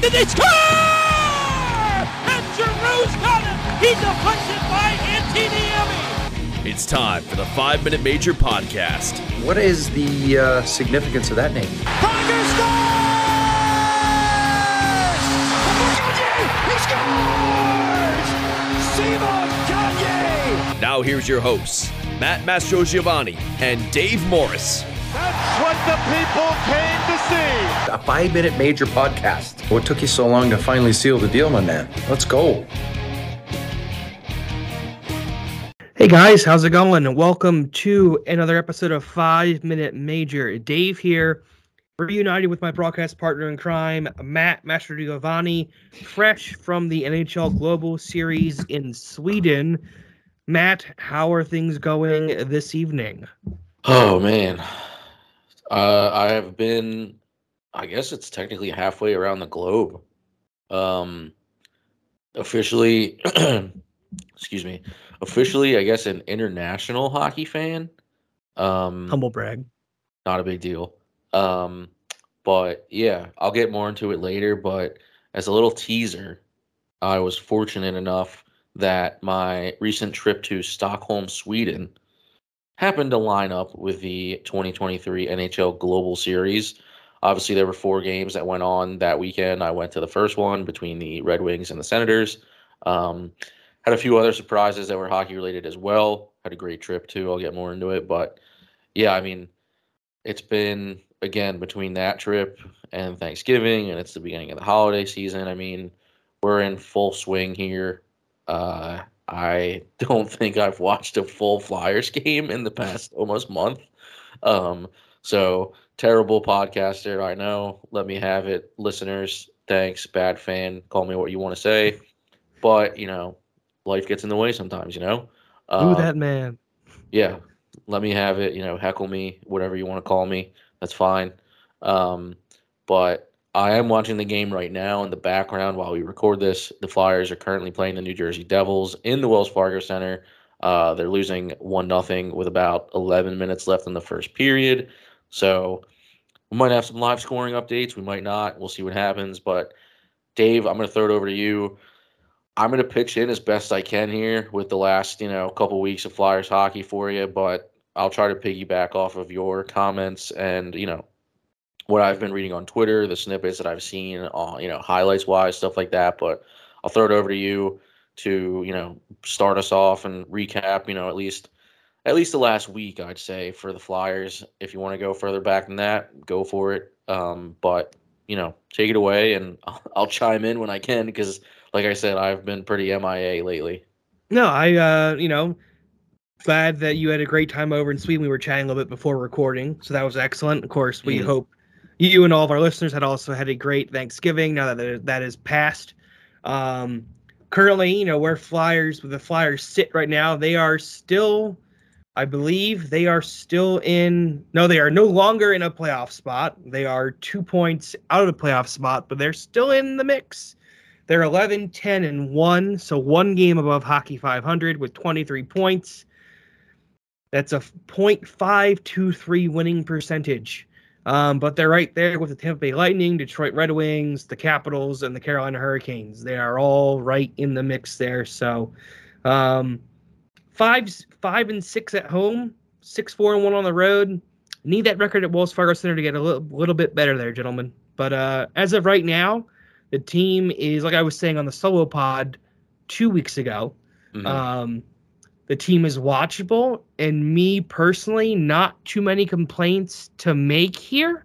deflected. They score! And Giroux's got it. He deflects it by Antti Niemi. It's time for the Five Minute Major podcast. What is the uh, significance of that name? Tiger scores! He scores! Simon Gagne! Now here's your hosts, Matt Mastro Giovanni and Dave Morris. That's what the people came to see. A five minute major podcast. What took you so long to finally seal the deal, my man? Let's go. Hey guys, how's it going? Welcome to another episode of Five Minute Major. Dave here, reunited with my broadcast partner in crime, Matt Master Giovanni, fresh from the NHL Global Series in Sweden. Matt, how are things going this evening? Oh man, uh, I have been. I guess it's technically halfway around the globe. Um, officially, excuse me. Officially, I guess an international hockey fan. Um, Humble brag. not a big deal. Um, but yeah, I'll get more into it later. But as a little teaser, I was fortunate enough that my recent trip to Stockholm, Sweden, happened to line up with the 2023 NHL Global Series. Obviously, there were four games that went on that weekend. I went to the first one between the Red Wings and the Senators. Um, had a few other surprises that were hockey related as well. Had a great trip too. I'll get more into it, but yeah, I mean, it's been again between that trip and Thanksgiving, and it's the beginning of the holiday season. I mean, we're in full swing here. Uh, I don't think I've watched a full Flyers game in the past almost month. Um, so terrible podcaster, I know. Let me have it, listeners. Thanks, bad fan. Call me what you want to say, but you know, life gets in the way sometimes. You know. Who Um, that man? yeah, let me have it. You know, heckle me, whatever you want to call me. That's fine. Um, but I am watching the game right now in the background while we record this. The Flyers are currently playing the New Jersey Devils in the Wells Fargo Center. Uh, they're losing one nothing with about 11 minutes left in the first period. So we might have some live scoring updates. We might not. We'll see what happens. But Dave, I'm going to throw it over to you. I'm going to pitch in as best I can here with the last, you know, couple weeks of Flyers hockey for you, but I'll try to piggyback off of your comments and, you know, what I've been reading on Twitter, the snippets that I've seen, uh, you know, highlights wise, stuff like that. But I'll throw it over to you to, you know, start us off and recap, you know, at least at least the last week, I'd say, for the Flyers. If you want to go further back than that, go for it. Um, but you know, take it away, and I'll, I'll chime in when I can because, like I said, I've been pretty MIA lately. No, I, uh, you know, glad that you had a great time over in Sweden. We were chatting a little bit before recording, so that was excellent. Of course, we Mhm. hope you and all of our listeners had also had a great Thanksgiving. Now that that is past, um, currently, you know, where Flyers, the Flyers sit right now, they are still, I believe, they are still in. No, they are no longer in a playoff spot. They are two points out of the playoff spot, but they're still in the mix. They're 11, 10, and 1, so one game above Hockey 500 with 23 points. That's a .523 winning percentage. Um, but they're right there with the Tampa Bay Lightning, Detroit Red Wings, the Capitals, and the Carolina Hurricanes. They are all right in the mix there. So, um, five, five and six at home, six, four, and one on the road. Need that record at Wells Fargo Center to get a little, little bit better there, gentlemen. But uh, as of right now, the team is like I was saying on the solo pod two weeks ago. Mhm. Um, the team is watchable, and me personally, not too many complaints to make here.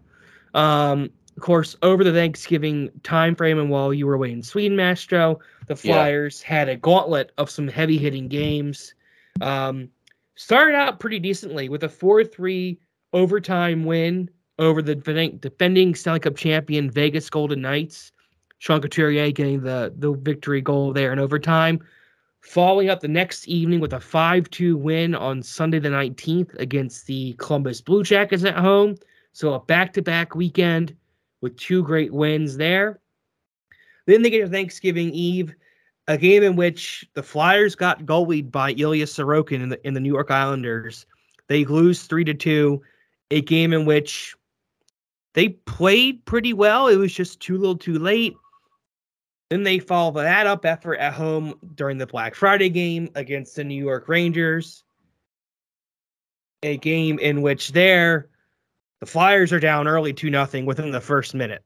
Um, of course, over the Thanksgiving time frame, and while you were away in Sweden, Mastro, the Yeah. Flyers had a gauntlet of some heavy hitting games. Um, started out pretty decently with a 4 3 overtime win over the defending, defending Stanley Cup champion Vegas Golden Knights. Sean Couturier getting the, the victory goal there in overtime. Following up the next evening with a 5 2 win on Sunday the 19th against the Columbus Blue Jackets at home. So a back to back weekend with two great wins there. Then they get to Thanksgiving Eve, a game in which the Flyers got goalied by Ilya Sorokin in the in the New York Islanders. They lose three to two. A game in which they played pretty well. It was just too little, too late. Then they follow that up effort at home during the Black Friday game against the New York Rangers. A game in which there the Flyers are down early 2 nothing within the first minute.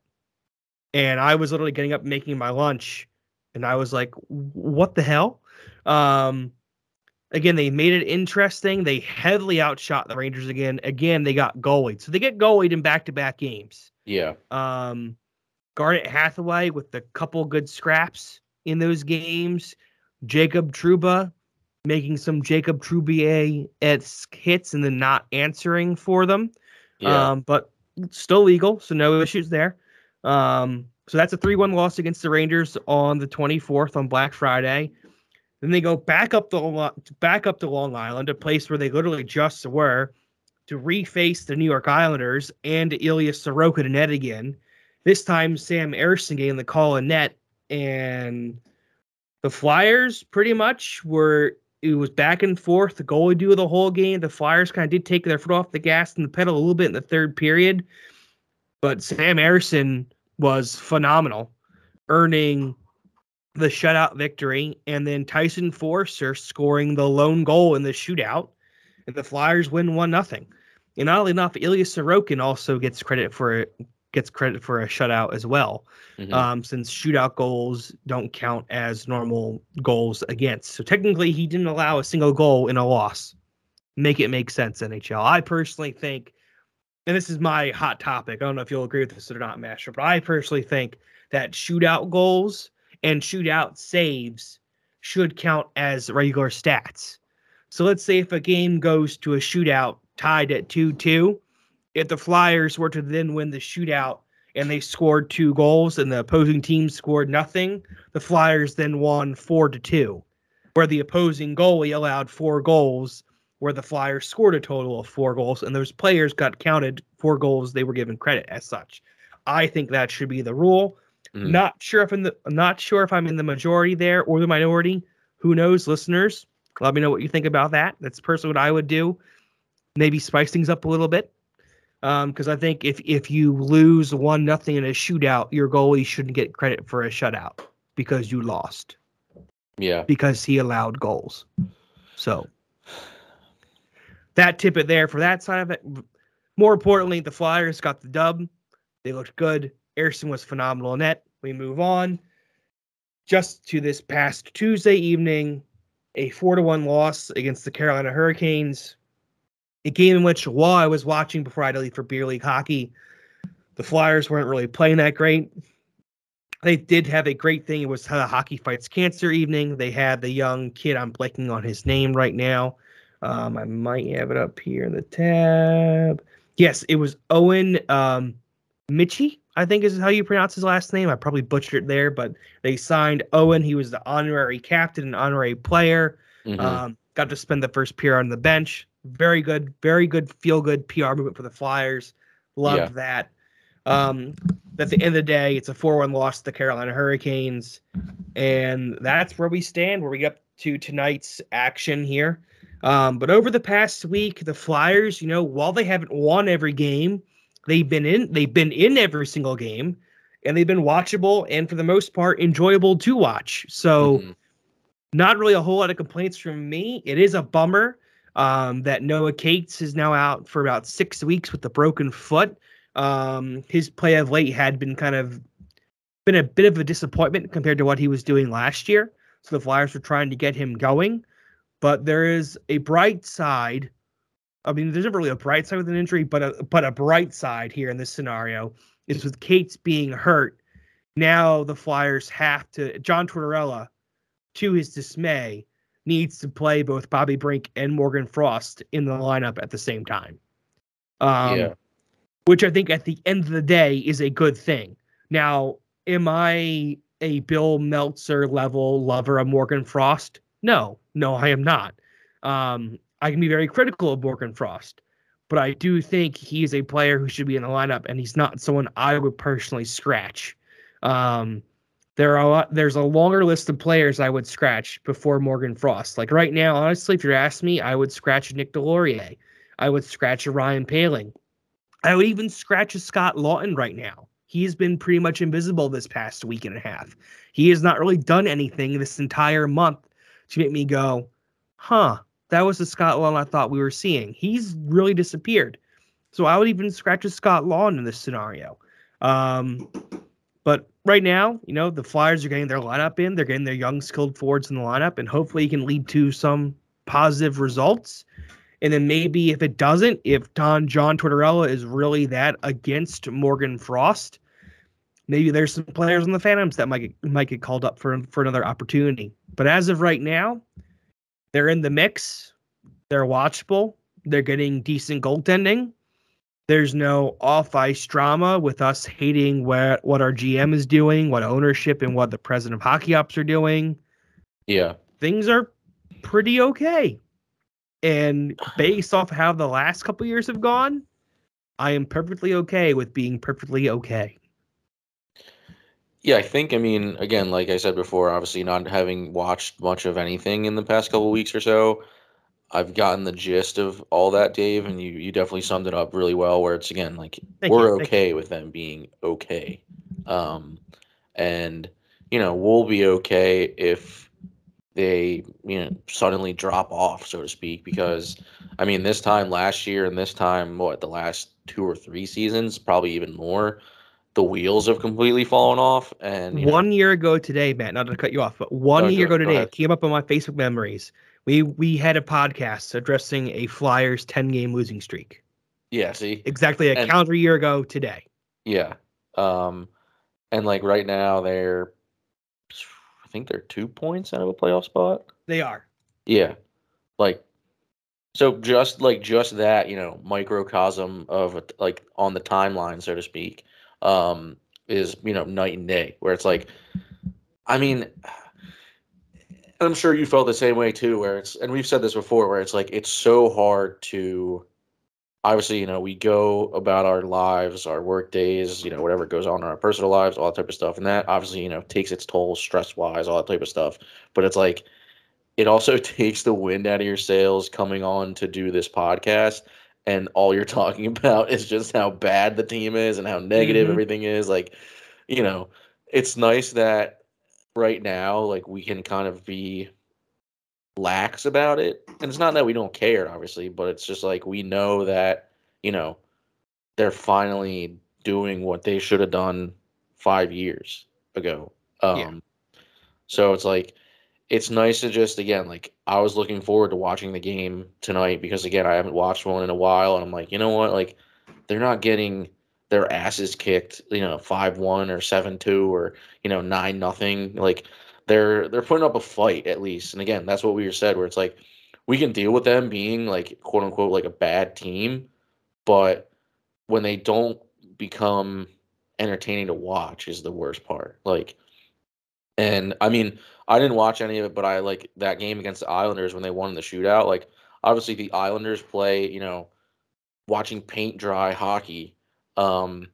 And I was literally getting up making my lunch and I was like, what the hell? Um again, they made it interesting. They heavily outshot the Rangers again. Again, they got goalied. So they get goalied in back-to-back games. Yeah. Um, Garnet Hathaway with a couple good scraps in those games. Jacob Trouba making some Jacob Troubier hits and then not answering for them. Yeah. Um, but still legal, so no issues there. Um, so that's a 3 1 loss against the Rangers on the 24th on Black Friday. Then they go back up the back up to Long Island, a place where they literally just were, to reface the New York Islanders and Ilya Sorokin in net again. This time, Sam Ersson getting the call in net, and the Flyers pretty much were. It was back and forth. The goalie do the whole game. The Flyers kind of did take their foot off the gas and the pedal a little bit in the third period, but Sam Ersson was phenomenal, earning the shutout victory, and then Tyson Foerster scoring the lone goal in the shootout, and the Flyers win one nothing. And oddly enough, Ilya Sorokin also gets credit for gets credit for a shutout as well, Mhm. um, since shootout goals don't count as normal goals against. So technically, he didn't allow a single goal in a loss. Make it make sense, NHL. I personally think, and this is my hot topic. I don't know if you'll agree with this or not, Master, but I personally think that shootout goals and shootout saves should count as regular stats. So let's say if a game goes to a shootout tied at 2 2, if the Flyers were to then win the shootout and they scored two goals and the opposing team scored nothing, the Flyers then won 4 to 2, where the opposing goalie allowed four goals, where the Flyers scored a total of four goals, and those players got counted four goals they were given credit as such. I think that should be the rule. Mhm. Not sure if in the not sure if I'm in the majority there or the minority. Who knows, listeners? Let me know what you think about that. That's personally what I would do. Maybe spice things up a little bit. Um, because I think if if you lose one nothing in a shootout, your goalie shouldn't get credit for a shutout because you lost Yeah. because he allowed goals. So that tip it there for that side of it. More importantly, the Flyers got the dub. They looked good. Ersson was phenomenal in net. We move on just to this past Tuesday evening, a four to one loss against the Carolina Hurricanes. A game in which, while I was watching before I had to leave for beer league hockey, the Flyers weren't really playing that great. They did have a great thing. It was the Hockey Fights Cancer evening. They had the young kid. I'm blanking on his name right now. Um, I might have it up here in the tab. Yes, it was Owen um, Mitchie, I think is how you pronounce his last name. I probably butchered it there, but they signed Owen. He was the honorary captain and honorary player. Mhm. Um, got to spend the first period on the bench. Very good, very good, feel good PR movement for the Flyers. Loved Yeah. that. Um, at the end of the day, it's a 4 1 loss to the Carolina Hurricanes. And that's where we stand, where we get up to tonight's action here. Um, but over the past week, the Flyers, you know, while they haven't won every game, they've been in they've been in every single game and they've been watchable and for the most part enjoyable to watch. So Mhm. not really a whole lot of complaints from me. It is a bummer um, that Noah Cates is now out for about six weeks with a broken foot. Um, his play of late had been kind of been a bit of a disappointment compared to what he was doing last year. So the Flyers were trying to get him going, but there is a bright side. I mean, there's never really a bright side with an injury, but a but a bright side here in this scenario is with Cates being hurt. Now the Flyers have to John Tortorella, to his dismay, needs to play both Bobby Brink and Morgan Frost in the lineup at the same time. Um, Yeah. Which I think at the end of the day is a good thing. Now, am I a Bill Meltzer level lover of Morgan Frost? No, no, I am not. Um, I can be very critical of Morgan Frost, but I do think he is a player who should be in the lineup, and he's not someone I would personally scratch. Um, there are a lot, there's a longer list of players I would scratch before Morgan Frost. Like right now, honestly, if you ask me, I would scratch Nick Deslauriers. I would scratch a Ryan Poehling. I would even scratch a Scott Laughton right now he's been pretty much invisible this past week and a half. He has not really done anything this entire month to make me go, huh, that was the Scott Laughton I thought we were seeing. He's really disappeared. So I would even scratch a Scott Laughton in this scenario. Um, but right now, you know, the Flyers are getting their lineup in. They're getting their young, skilled forwards in the lineup, and hopefully it can lead to some positive results. And then maybe if it doesn't, if Don John Tortorella is really that against Morgan Frost, maybe there's some players on the Phantoms that might get, might get called up for for another opportunity. But as of right now, they're in the mix. They're watchable. They're getting decent goaltending. There's no off ice drama with us hating what what our GM is doing, what ownership and what the president of hockey ops are doing. Yeah. Things are pretty okay. And based off how the last couple years have gone, I am perfectly okay with being perfectly okay. Yeah, I think I mean again, like I said before, obviously not having watched much of anything in the past couple weeks or so, I've gotten the gist of all that, Dave, and you you definitely summed it up really well. Where it's again like Thank we're you, okay with them being okay, um, and you know we'll be okay if they you know suddenly drop off, so to speak. Because I mean, this time last year and this time what the last two or three seasons, probably even more, the wheels have completely fallen off. And you know, One year ago today, Matt, not to cut you off, but one No, year ago today, it came up on my Facebook memories. We we had a podcast addressing a Flyers 10 game losing streak. yeah, see, Exactly a And- calendar year ago today. Yeah. Um and like right now they're I think they're 2 points out of a playoff spot. They are. Yeah. Like so just like just that, you know, microcosm of like on the timeline so to speak, um is, you know, night and day where it's like I mean I'm sure you felt the same way too where it's and we've said this before where it's like it's so hard to obviously, you know, we go about our lives, our work days, you know, whatever goes on in our personal lives, all that type of stuff. And that obviously, you know, takes its toll stress wise, all that type of stuff. But it's like, it also takes the wind out of your sails coming on to do this podcast. And all you're talking about is just how bad the team is and how negative Mhm. everything is. Like, you know, it's nice that right now, like, we can kind of be lax about it. And it's not that we don't care, obviously, but it's just like we know that, you know, they're finally doing what they should have done five years ago. Um Yeah. so it's like it's nice to just again, like I was looking forward to watching the game tonight because again I haven't watched one in a while and I'm like, you know what, like they're not getting their asses kicked, you know, five one or seven two or, you know, nine nothing. Like they're they're putting up a fight at least. And again, that's what we were said where it's like we can deal with them being like quote unquote like a bad team, but when they don't become entertaining to watch is the worst part. Like and I mean, I didn't watch any of it, but I like that game against the Islanders when they won the shootout. Like obviously the Islanders play, you know, watching paint dry hockey. Um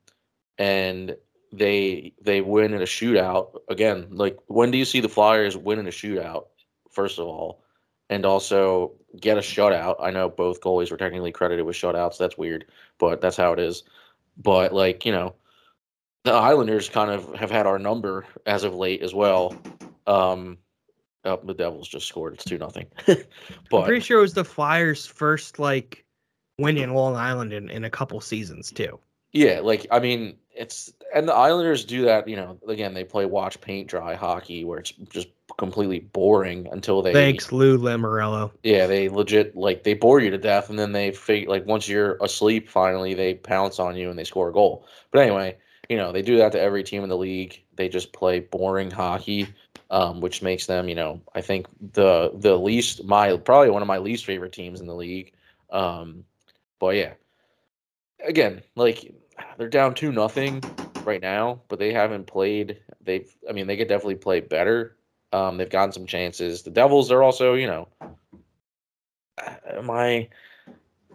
and they they win in a shootout. Again like when do you see the flyers win in a shootout first of all? And also get a shutout. I know both goalies were technically credited with shutouts. That's weird but that's how it is. But like you know the islanders kind of have had our number as of late as well. Um oh, the devils just scored. It's 2 nothing. I'm pretty sure it was the Flyers' first like win in Long Island in, in a couple seasons too. Yeah, like I mean, it's and the Islanders do that. You know, again, they play watch paint dry hockey where it's just completely boring until they. Thanks, Lou Lamoriello. Yeah, they legit like they bore you to death, and then they fig like once you're asleep, finally they pounce on you and they score a goal. But anyway, you know they do that to every team in the league. They just play boring hockey, um, which makes them, you know, I think the the least my probably one of my least favorite teams in the league. Um, but yeah, again, like they're down two nothing right now, but they haven't played. They've, I mean, they could definitely play better. Um, they've gotten some chances. The Devils are also, you know, am I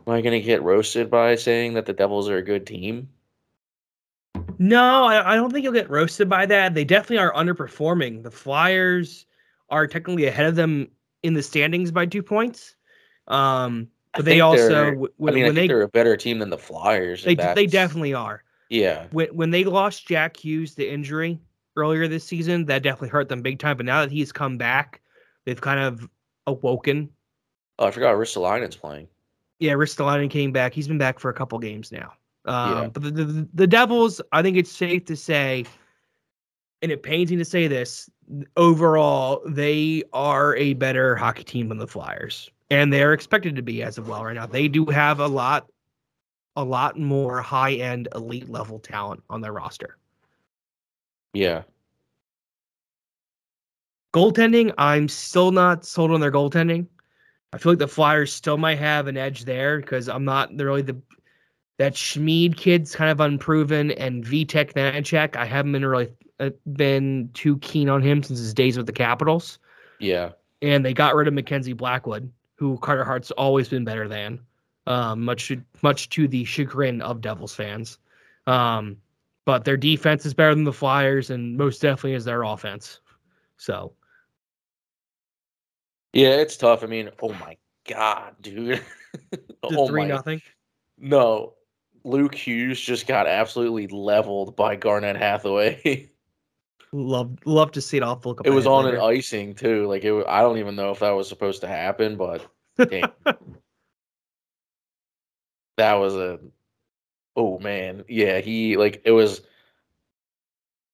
am I gonna get roasted by saying that the Devils are a good team? No, I, I don't think you'll get roasted by that. They definitely are underperforming. The Flyers are technically ahead of them in the standings by two points. Um, but they also they're- w- I mean, I when think they they're a better team than the Flyers. they they definitely are. Yeah. When when they lost Jack Hughes to injury earlier this season, that definitely hurt them big time. But now that he's come back, they've kind of awoken. Oh, I forgot Ristolainen's playing. Yeah, Ristolainen came back. He's been back for a couple games now. Um, Yeah. But the, the the Devils, I think it's safe to say, and it pains me to say this, overall they are a better hockey team than the Flyers, and they're expected to be as of well right now. They do have a lot, a lot more high end elite level talent on their roster. Yeah. Goaltending, I'm still not sold on their goaltending. I feel like the Flyers still might have an edge there because I'm not really the that Schmid kid's kind of unproven and Vitek Vanacek. I haven't been really uh, been too keen on him since his days with the Capitals, Yeah. and they got rid of Mackenzie Blackwood, who Carter Hart's always been better than, um, much to, much to the chagrin of Devils fans. Um, but their defense is better than the Flyers, and most definitely is their offense. So Yeah, it's tough. I mean, oh my god, dude. oh three my nothing. no. Luke Hughes just got absolutely leveled by Garnet Hathaway. Love love to see it off. the Look it was on an icing too. Like it, I don't even know if that was supposed to happen, but damn. that was a oh man, yeah. He like it was.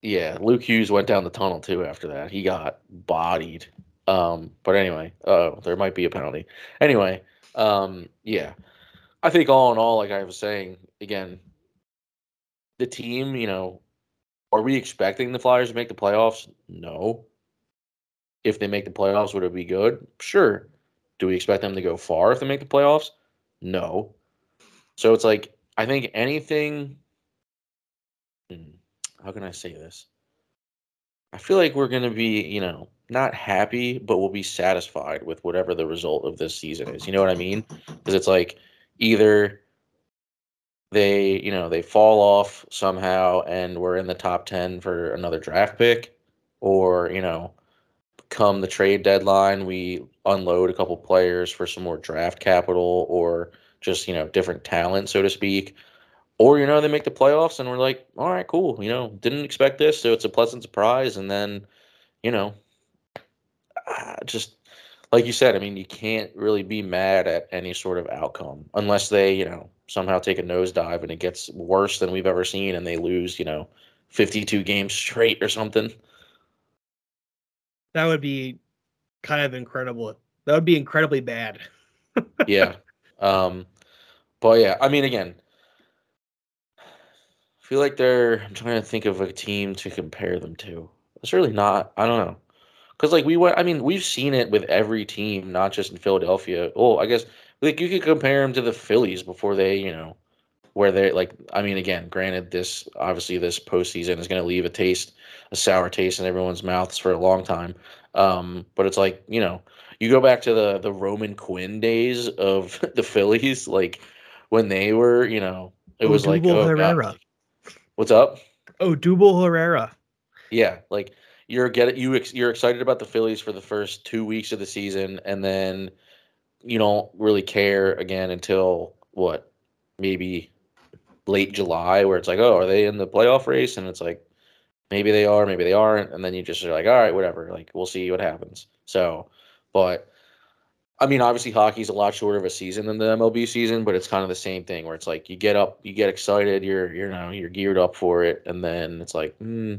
Yeah, Luke Hughes went down the tunnel too after that. He got bodied. Um, but anyway, oh, there might be a penalty. Anyway, um, yeah. I think all in all, like I was saying, again, the team, you know, are we expecting the Flyers to make the playoffs? No. If they make the playoffs, would it be good? Sure. Do we expect them to go far if they make the playoffs? No. So it's like I think anything. Hmm, How can I say this? I feel like we're gonna be, you know, not happy, but we'll be satisfied with whatever the result of this season is. You know what I mean? Because it's like either they, you know, they fall off somehow and we're in the top 10 for another draft pick, or, you know, come the trade deadline, we unload a couple players for some more draft capital or just, you know, different talent, so to speak. Or, you know, they make the playoffs and we're like, all right, cool. You know, didn't expect this. So it's a pleasant surprise. And then, you know, ah, just like you said, I mean, you can't really be mad at any sort of outcome unless they, you know, somehow take a nosedive and it gets worse than we've ever seen and they lose, you know, 52 games straight or something. That would be kind of incredible. That would be incredibly bad. yeah. Um, but yeah, I mean, again, I feel like they're. I'm trying to think of a team to compare them to. It's really not. I don't know. Because like we went. I mean, we've seen it with every team, not just in Philadelphia. Oh, I guess like you could compare them to the Phillies before they, you know, where they like. I mean, again, granted, this obviously this postseason is going to leave a taste, a sour taste in everyone's mouths for a long time. Um, but it's like you know, you go back to the the Roman Quinn days of the Phillies, like when they were, you know, it was like oh, God, Herrera. what's up? Oh, Double Herrera. Yeah, like you're get you ex- you're excited about the Phillies for the first two weeks of the season, and then you don't really care again until what maybe late July, where it's like, oh, are they in the playoff race? And it's like maybe they are, maybe they aren't, and then you just are like, all right, whatever, like we'll see what happens. So, but I mean, obviously, hockey's a lot shorter of a season than the MLB season, but it's kind of the same thing where it's like you get up, you get excited, you're you're know you're geared up for it, and then it's like, hmm,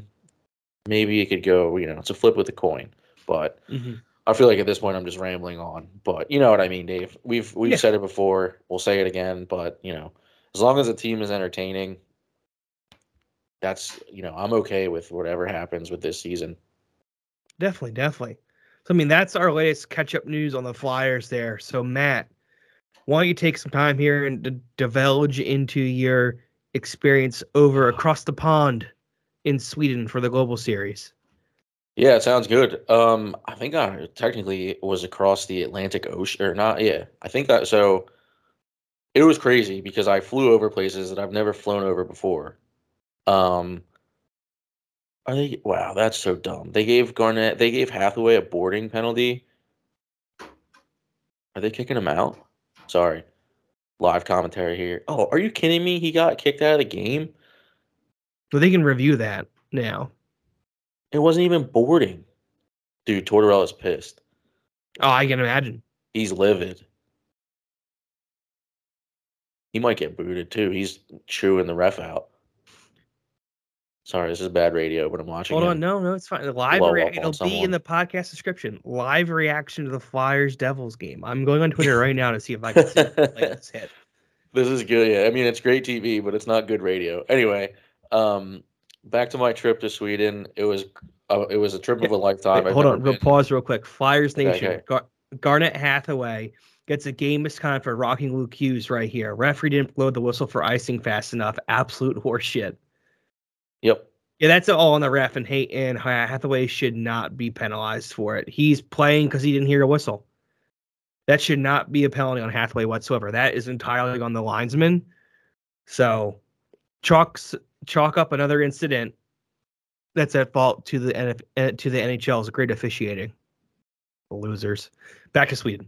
maybe it could go. You know, it's a flip with the coin. But Mhm. I feel like at this point I'm just rambling on. But you know what I mean, Dave. We've we've Yeah. said it before. We'll say it again. But you know, as long as the team is entertaining, that's you know I'm okay with whatever happens with this season. Definitely, definitely. So I mean, that's our latest catch-up news on the Flyers there. So Matt, why don't you take some time here and d- divulge into your experience over across the pond in Sweden for the Global Series? Yeah, it sounds good. Um, I think I technically was across the Atlantic Ocean or not. Yeah, I think that so. It was crazy because I flew over places that I've never flown over before. Um, are they? Wow, that's so dumb. They gave Garnet, they gave Hathaway a boarding penalty. Are they kicking him out? Sorry, live commentary here. Oh, are you kidding me? He got kicked out of the game. So they can review that now. It wasn't even boarding. Dude, Tortorella's pissed. Oh, I can imagine. He's livid. He might get booted too. He's chewing the ref out. Sorry, this is bad radio, but I'm watching. Hold on, no, no, it's fine. The live rea- it'll be someone. in the podcast description. Live reaction to the Flyers Devils game. I'm going on Twitter right now to see if I can see it play this hit. This is good. Yeah, I mean it's great TV, but it's not good radio. Anyway, um, back to my trip to Sweden. It was uh, it was a trip of a lifetime. Wait, hold on, real pause real quick. Flyers Okay, Nation. okay. Gar- Garnet Hathaway gets a game misconduct for rocking Luke Hughes right here. Referee didn't blow the whistle for icing fast enough. Absolute horseshit. Yep. Yeah, that's all on the ref, and Hay- and Hathaway should not be penalized for it. He's playing because he didn't hear a whistle. That should not be a penalty on Hathaway whatsoever. That is entirely on the linesman. So, chalks chalk up another incident that's at fault to the NF, eh, to the NHL's great officiating. Losers. Back to Sweden.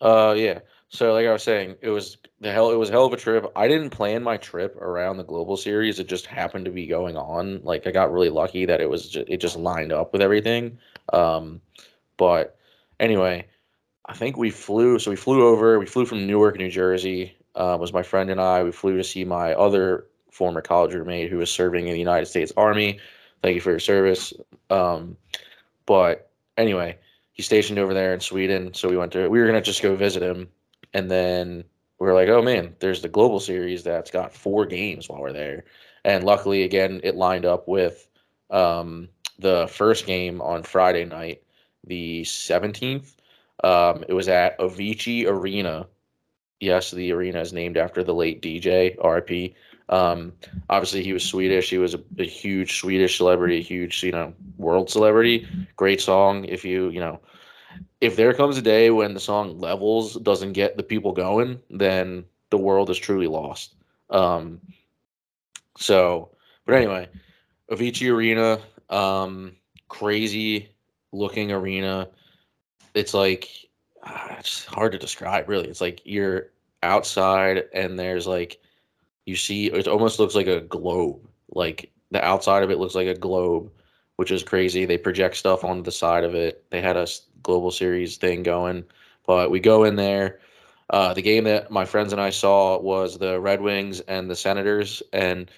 Uh, yeah. So like I was saying, it was the hell. It was a hell of a trip. I didn't plan my trip around the Global Series. It just happened to be going on. Like I got really lucky that it was ju- it just lined up with everything. Um, but anyway, I think we flew. So we flew over. We flew from Newark, New Jersey. Uh, was my friend and I. We flew to see my other former college roommate who was serving in the United States Army. Thank you for your service. Um, but anyway, he's stationed over there in Sweden. So we went to. We were gonna just go visit him, and then we were like, oh man, there's the Global Series that's got four games while we're there, and luckily again it lined up with um, the first game on Friday night, the 17th. Um, it was at Avicii Arena. Yes, the arena is named after the late DJ RP. Um, obviously, he was Swedish. He was a, a huge Swedish celebrity, a huge you know world celebrity. Great song. If you you know, if there comes a day when the song Levels doesn't get the people going, then the world is truly lost. Um, so, but anyway, Avicii Arena, um, crazy looking arena. It's like ah, it's hard to describe. Really, it's like you're outside and there's like you see it almost looks like a globe. Like the outside of it looks like a globe, which is crazy. They project stuff onto the side of it. They had a global series thing going, but we go in there. Uh, the game that my friends and I saw was the Red Wings and the Senators, and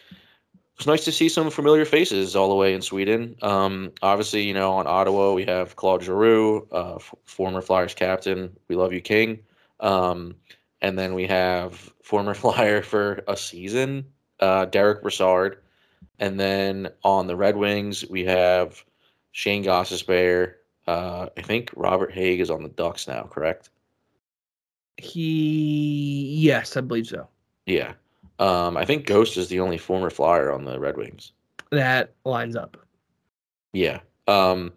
it was nice to see some familiar faces all the way in Sweden. Um, obviously, you know, on Ottawa we have Claude Giroux, uh, f- former Flyers captain. We love you, King. Um, and then we have former Flyer for a season, uh, Derek Brassard. And then on the Red Wings, we have Shayne Gostisbehere. Uh, I think Robert Haig is on the Ducks now, correct? He, yes, I believe so. Yeah. Um, I think Ghost is the only former Flyer on the Red Wings. That lines up. Yeah. Um,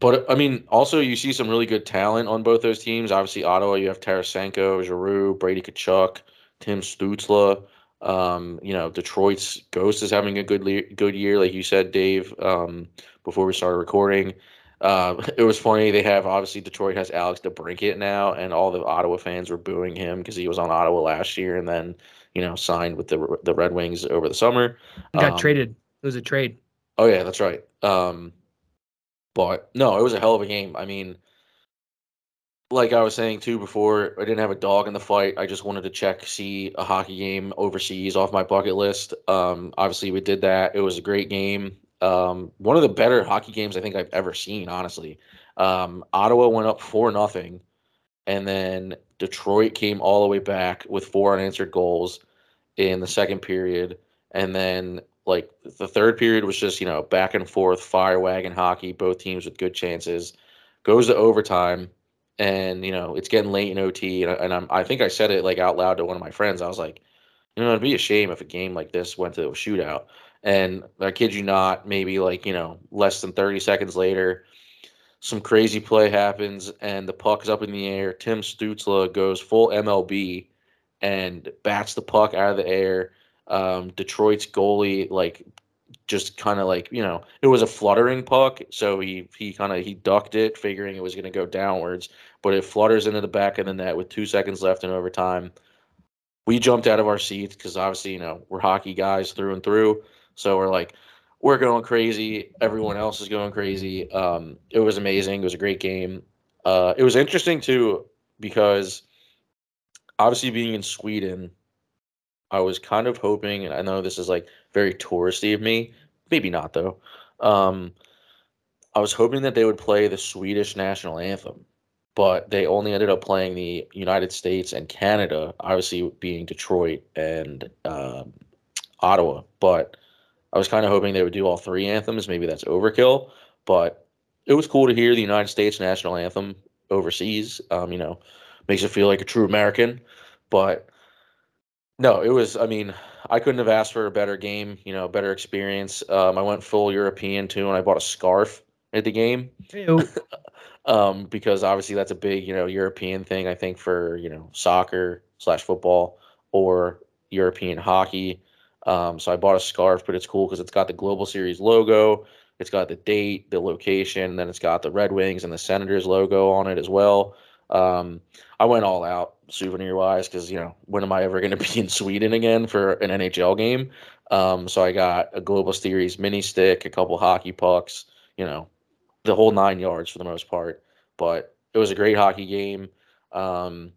but I mean, also you see some really good talent on both those teams. Obviously, Ottawa, you have Tarasenko, Giroux, Brady Tkachuk, Tim Stützle. Um, you know, Detroit's Ghost is having a good le- good year, like you said, Dave. Um, before we started recording, uh, it was funny. They have obviously Detroit has Alex DeBrincat now, and all the Ottawa fans were booing him because he was on Ottawa last year, and then you know signed with the the Red Wings over the summer. Got Um, traded. It was a trade. Oh yeah, that's right. Um, but no, it was a hell of a game. I mean, like I was saying too before, I didn't have a dog in the fight. I just wanted to check, see a hockey game overseas off my bucket list. Um, obviously we did that. It was a great game. Um, one of the better hockey games I think I've ever seen. Honestly, um, Ottawa went up four nothing, and then Detroit came all the way back with four unanswered goals in the second period, and then like the third period was just you know back and forth fire wagon hockey both teams with good chances. Goes to overtime and you know it's getting late in ot and, I, and I'm, i think i said it like out loud to one of my friends. I was like you know it'd be a shame if a game like this went to a shootout. And i kid you not maybe like you know less than 30 seconds later some crazy play happens and the puck is up in the air Tim Stützle goes full mlb and bats the puck out of the air um, Detroit's goalie like just kind of like you know it was a fluttering puck, so he he kind of he ducked it, figuring it was going to go downwards, but it flutters into the back of the net with two seconds left in overtime. we jumped out of our seats because obviously, you know, we're hockey guys through and through. So we're like, we're going crazy. Everyone else is going crazy. Um, it was amazing. It was a great game. Uh, it was interesting too because obviously being in Sweden, I was kind of hoping, and I know this is like very touristy of me, maybe not though. Um, I was hoping that they would play the Swedish national anthem, but they only ended up playing the United States and Canada, obviously being Detroit and um, Ottawa. But I was kind of hoping they would do all three anthems. Maybe that's overkill, but it was cool to hear the United States national anthem overseas. Um, you know, makes you feel like a true American. But no, it was. I mean, I couldn't have asked for a better game. You know, better experience. Um, I went full European too, and I bought a scarf at the game. um, because obviously that's a big, you know, European thing. I think for you know soccer slash football or European hockey. Um, so I bought a scarf, but it's cool because it's got the Global Series logo, it's got the date, the location, then it's got the Red Wings and the Senators logo on it as well. Um, I went all out souvenir wise because you know when am I ever going to be in Sweden again for an NHL game? Um, so I got a Global Series mini stick, a couple hockey pucks, you know, the whole nine yards for the most part. But it was a great hockey game. Um,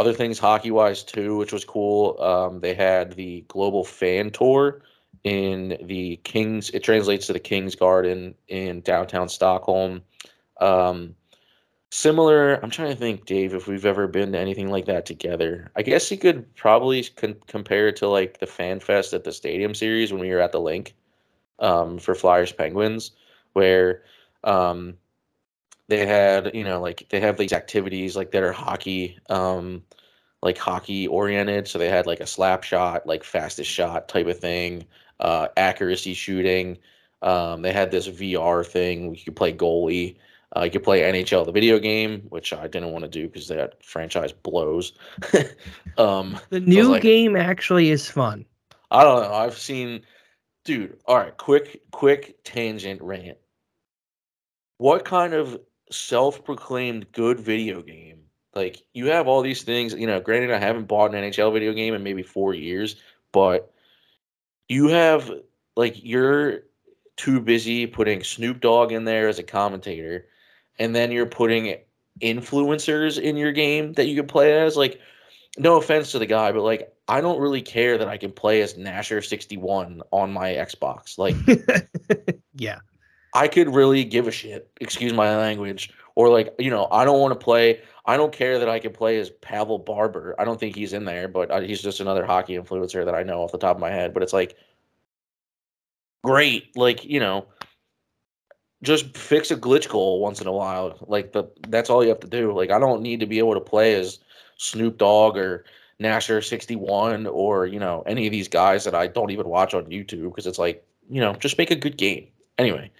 other things hockey wise too, which was cool. Um, they had the Global Fan Tour in the Kings. It translates to the Kings Garden in downtown Stockholm. Um, similar. I'm trying to think, Dave, if we've ever been to anything like that together. I guess you could probably con- compare it to like the Fan Fest at the Stadium Series when we were at the Linc um, for Flyers Penguins, where um, they had you know like they have these activities like that are hockey um like hockey oriented. So they had like a slap shot like fastest shot type of thing uh accuracy shooting. Um they had this vr thing you could play goalie. Uh, you could play nhl the video game which i didn't want to do because that franchise blows. Um the new like, game actually is fun. I don't know. I've seen dude all right quick quick tangent rant. What kind of self-proclaimed good video game. Like you have all these things, you know, granted I haven't bought an NHL video game in maybe 4 years, but you have like you're too busy putting Snoop Dogg in there as a commentator and then you're putting influencers in your game that you can play as like no offense to the guy, but like I don't really care that I can play as Nasher 61 on my Xbox. Like yeah. I could really give a shit, excuse my language, or like, you know, I don't want to play. I don't care that I can play as Pavel Barber. I don't think he's in there, but uh, he's just another hockey influencer that I know off the top of my head. But it's like, great, like you know, just fix a glitch goal once in a while. Like the that's all you have to do. Like I don't need to be able to play as Snoop Dogg or Nasher sixty one or you know any of these guys that I don't even watch on YouTube because it's like you know just make a good game. Anyway,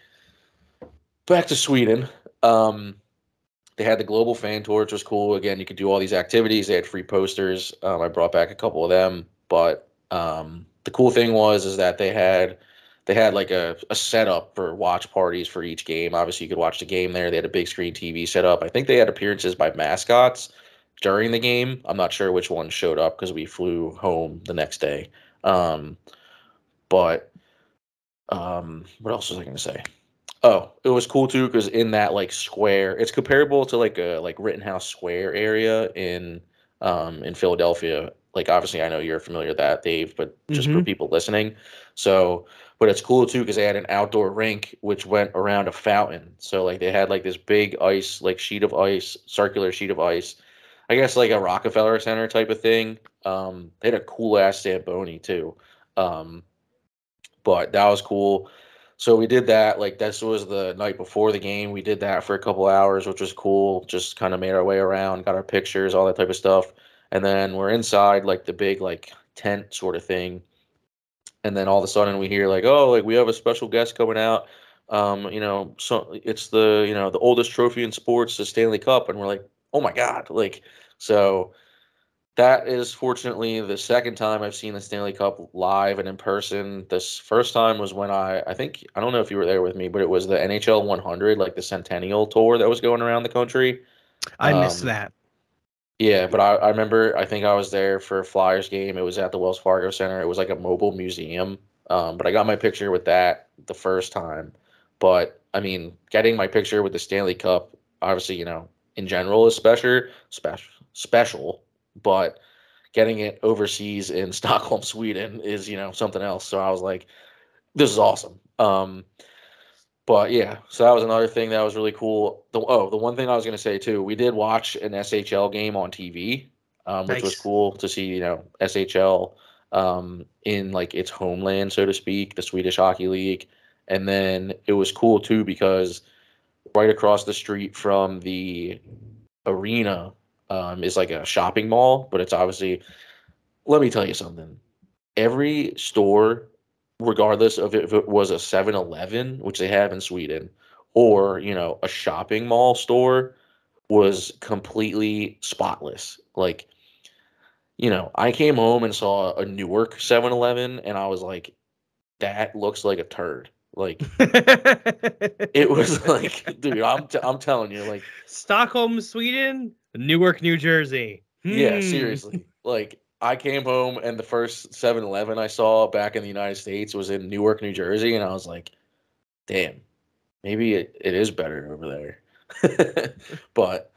back to Sweden. Um, they had the global fan tour, which was cool. Again, you could do all these activities. They had free posters. Um, I brought back a couple of them, but um, the cool thing was is that they had they had like a, a setup for watch parties for each game. Obviously, you could watch the game there. They had a big screen TV set up. I think they had appearances by mascots during the game. I'm not sure which one showed up because we flew home the next day. Um, but um, what else was I going to say? Oh, it was cool too because in that like square, it's comparable to like a like Rittenhouse Square area in um in Philadelphia. Like obviously, I know you're familiar with that, Dave, but just mm-hmm. for people listening. So, but it's cool too because they had an outdoor rink which went around a fountain. So like they had like this big ice, like sheet of ice, circular sheet of ice. I guess like a Rockefeller Center type of thing. Um, they had a cool ass Zamboni too. Um, but that was cool. So we did that. Like this was the night before the game. We did that for a couple hours, which was cool. Just kind of made our way around, got our pictures, all that type of stuff. And then we're inside like the big like tent sort of thing. And then all of a sudden we hear like, oh, like we have a special guest coming out. Um, you know, so it's the you know the oldest trophy in sports, the Stanley Cup, and we're like, oh my god, like so that is fortunately the second time I've seen the Stanley Cup live and in person. This first time was when I, I think, I don't know if you were there with me, but it was the NHL 100, like the Centennial Tour that was going around the country. I um, missed that. Yeah, but I, I remember I think I was there for a Flyers game. It was at the Wells Fargo Center. It was like a mobile museum. Um, but I got my picture with that the first time. But I mean, getting my picture with the Stanley Cup, obviously, you know, in general is special, special, special. But getting it overseas in Stockholm, Sweden, is you know something else. So I was like, this is awesome. Um, but yeah, so that was another thing that was really cool. The, oh, the one thing I was going to say too, we did watch an SHL game on TV, um, which was cool to see. You know, SHL um, in like its homeland, so to speak, the Swedish Hockey League, and then it was cool too because right across the street from the arena um, is like a shopping mall, but it's obviously. Let me tell you something. Every store regardless of if it was a 7-Eleven, which they have in Sweden, or you know a shopping mall store, was completely spotless. Like, you know, I came home and saw a Newark 7-Eleven, and I was like, that looks like a turd. Like, it was like, dude, I'm t- I'm telling you, like, Stockholm, Sweden, Newark, New Jersey. Yeah, Hmm. seriously. Like I came home and the first 7-Eleven I saw back in the United States was in Newark, New Jersey, and I was like, damn, maybe it, it is better over there. but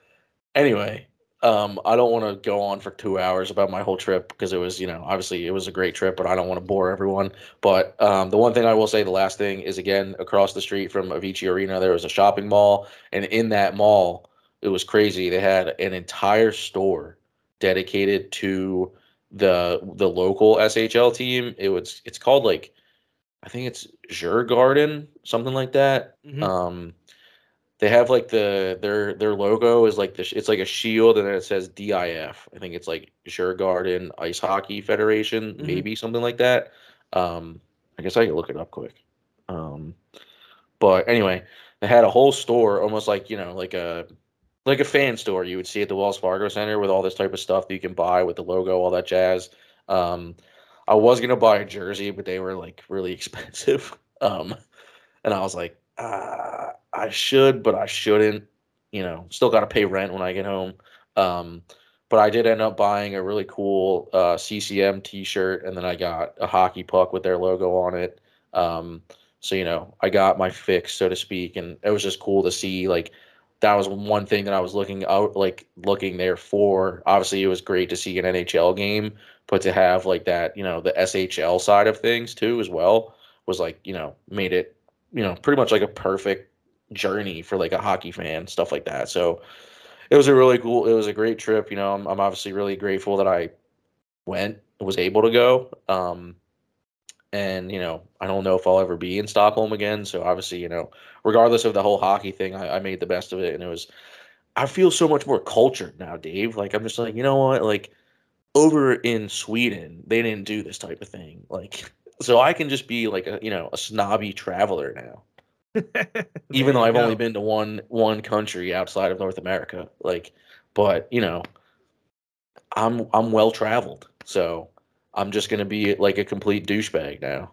anyway, um, I don't want to go on for two hours about my whole trip because it was, you know, obviously it was a great trip, but I don't want to bore everyone. But um, the one thing I will say, the last thing is again, across the street from Avicii Arena, there was a shopping mall, and in that mall, it was crazy. They had an entire store dedicated to the the local SHL team. It was it's called like I think it's Garden, something like that. Mhm. Um, they have like the their their logo is like the it's like a shield and then it says DIF. I think it's like Garden Ice Hockey Federation, Mhm. maybe something like that. Um, I guess I can look it up quick. Um, but anyway, they had a whole store, almost like you know, like a like a fan store you would see at the Wells Fargo Center with all this type of stuff that you can buy with the logo, all that jazz. Um, I was gonna buy a jersey, but they were like really expensive. Um, and I was like, uh, I should, but I shouldn't. You know, still got to pay rent when I get home. Um, but I did end up buying a really cool uh, CCM T-shirt, and then I got a hockey puck with their logo on it. Um, so you know, I got my fix, so to speak, and it was just cool to see. Like that was one thing that I was looking out, like looking there for. Obviously, it was great to see an NHL game, but to have like that, you know, the SHL side of things too, as well, was like you know made it, you know, pretty much like a perfect journey for like a hockey fan, stuff like that. So it was a really cool it was a great trip you know i'm, I'm obviously really grateful that i went was able to go um and you know i don't know if i'll ever be in stockholm again. So obviously you know regardless of the whole hockey thing i, I made the best of it and it was i feel so much more cultured now dave. Like i'm just like you know what? Like over in sweden they didn't do this type of thing. Like so i can just be like a you know a snobby traveler now. Even though I've only been to one one country outside of North America. Like, but you know, I'm I'm well traveled, so I'm just gonna be like a complete douchebag now.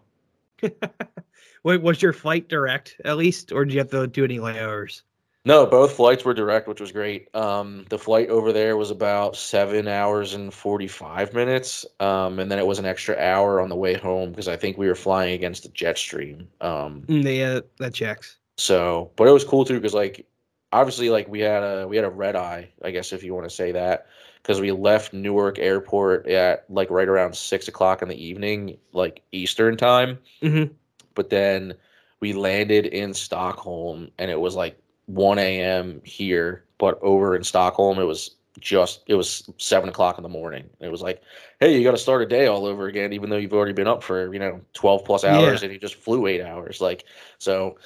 Wait, was your flight direct at least, or did you have to do any layovers? No, both flights were direct, which was great. Um, the flight over there was about seven hours and forty five minutes, um, and then it was an extra hour on the way home because I think we were flying against the jet stream. Um, Mm, Yeah, that checks. So, but it was cool too because like obviously like we had a we had a red eye, I guess if you want to say that, because we left Newark Airport at like right around six o'clock in the evening, like Eastern time. hmm But then we landed in Stockholm and it was like one a.m. here, but over in Stockholm it was just it was seven o'clock in the morning. It was like, hey, you got to start a day all over again, even though you've already been up for you know twelve plus hours Yeah. and you just flew eight hours. Like so,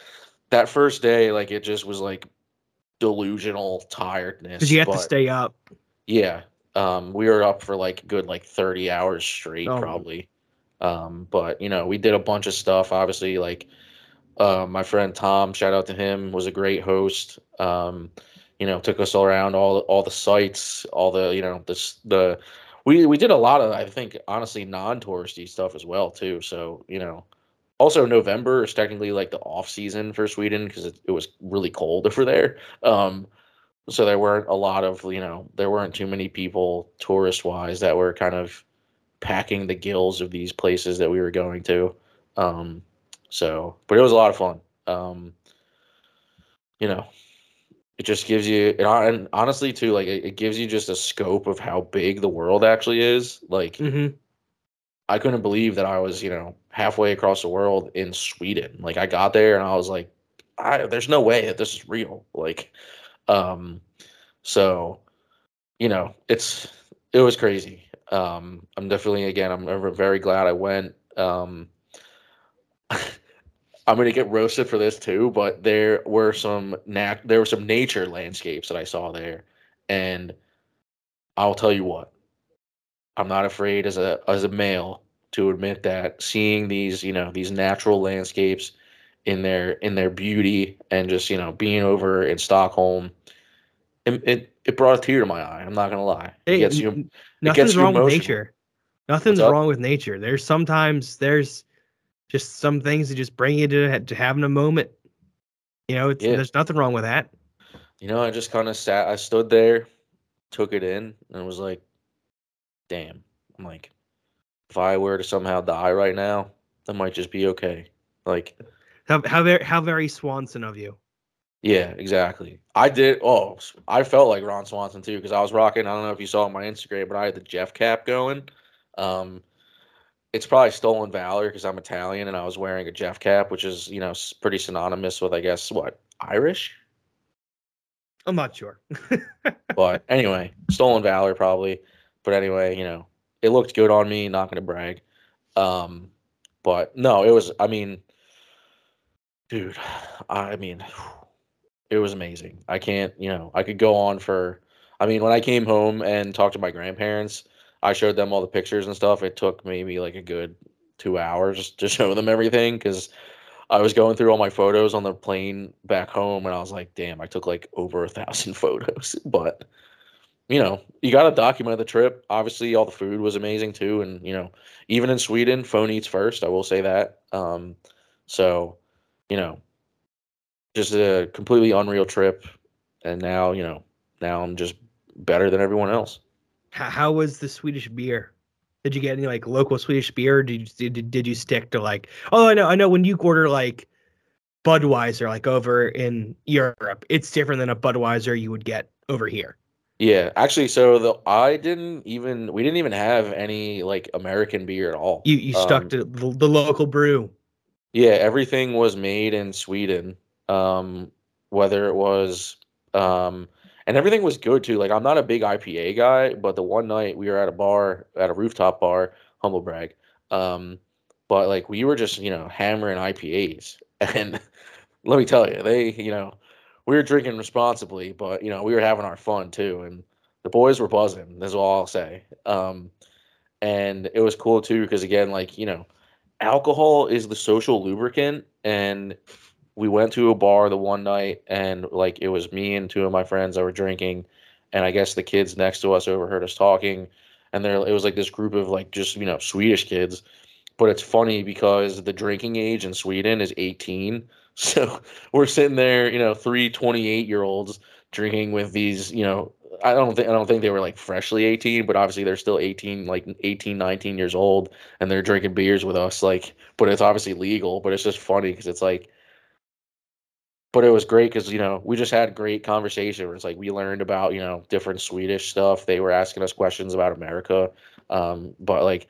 that first day, like it just was like delusional tiredness. Because you have to stay up. Yeah. Um, we were up for like good like 30 hours straight Oh. probably. Um, but you know, we did a bunch of stuff. Obviously, like uh, my friend Tom, shout out to him, was a great host. Um, you know, took us all around all all the sites, all the you know this the we we did a lot of I think honestly non-touristy stuff as well too. So you know, also November is technically like the off season for Sweden because it, it was really cold over there. Um, so there weren't a lot of you know there weren't too many people tourist wise that were kind of packing the gills of these places that we were going to. Um, so, but it was a lot of fun. Um, you know, it just gives you, and honestly, too, like it, it gives you just a scope of how big the world actually is. Like, hmm I couldn't believe that I was, you know, halfway across the world in Sweden. Like, I got there and I was like, I, there's no way that this is real. Like, um, so, you know, it's it was crazy. Um, I'm definitely again, I'm very glad I went. Um, I'm gonna get roasted for this too, but there were some nat there were some nature landscapes that I saw there, and I'll tell you what, I'm not afraid as a as a male to admit that seeing these you know these natural landscapes in their in their beauty and just you know being over in Stockholm, it it, it brought a tear to my eye. I'm not gonna lie. It gets you. it gets nothing's you wrong with nature. Nothing's wrong with nature. There's sometimes there's just some things that just bring you to, to having a moment. You know, it's, Yeah. there's nothing wrong with that. You know, I just kind of sat. I stood there, took it in, and was like, "Damn!" I'm like, if I were to somehow die right now, that might just be okay. Like, How how very how very Swanson of you. yeah, exactly. I did. Oh, I felt like Ron Swanson too because I was rocking. I don't know if you saw on my Instagram, but I had the Jeff cap going. Um, it's probably stolen valor because I'm Italian and I was wearing a Jeff cap, which is you know pretty synonymous with I guess what Irish. I'm not sure. But anyway, stolen valor probably. But anyway, you know, it looked good on me. Not gonna brag. Um, but no, it was. I mean, dude, I mean, it was amazing. I can't. You know, I could go on for. I mean, when I came home and talked to my grandparents, I showed them all the pictures and stuff. It took maybe like a good two hours to show them everything because I was going through all my photos on the plane back home, and I was like, "Damn, I took like over a thousand photos." But you know, you got to document the trip. Obviously, all the food was amazing too, and you know, even in Sweden, phone eats first. I will say that. Um, so, you know, just a completely unreal trip, and now you know, now I'm just better than everyone else. how, how was the Swedish beer? Did you get any like local Swedish beer? Or did you did, did you stick to like? Oh, I know, I know. When you order like Budweiser, like over in Europe, it's different than a Budweiser you would get over here. Yeah, actually, so the I didn't even we didn't even have any like American beer at all. You you stuck Um, to the, the local brew. Yeah, everything was made in Sweden. Um, whether it was um, and everything was good too. Like I'm not a big IPA guy, but the one night we were at a bar, at a rooftop bar, humble brag. Um, but like we were just, you know, hammering IPAs. And let me tell you, they, you know, we were drinking responsibly, but you know, we were having our fun too. And the boys were buzzing, that's all I'll say. Um, and it was cool too, because again, like, you know, alcohol is the social lubricant and we went to a bar the one night and like it was me and two of my friends that were drinking and i guess the kids next to us overheard us talking and there it was like this group of like just you know swedish kids but it's funny because the drinking age in sweden is 18 so we're sitting there you know three 28 year olds drinking with these you know i don't think i don't think they were like freshly 18 but obviously they're still 18 like 18 19 years old and they're drinking beers with us like but it's obviously legal but it's just funny because it's like but it was great because you know we just had great conversation where it's like we learned about you know different swedish stuff. They were asking us questions about america um but like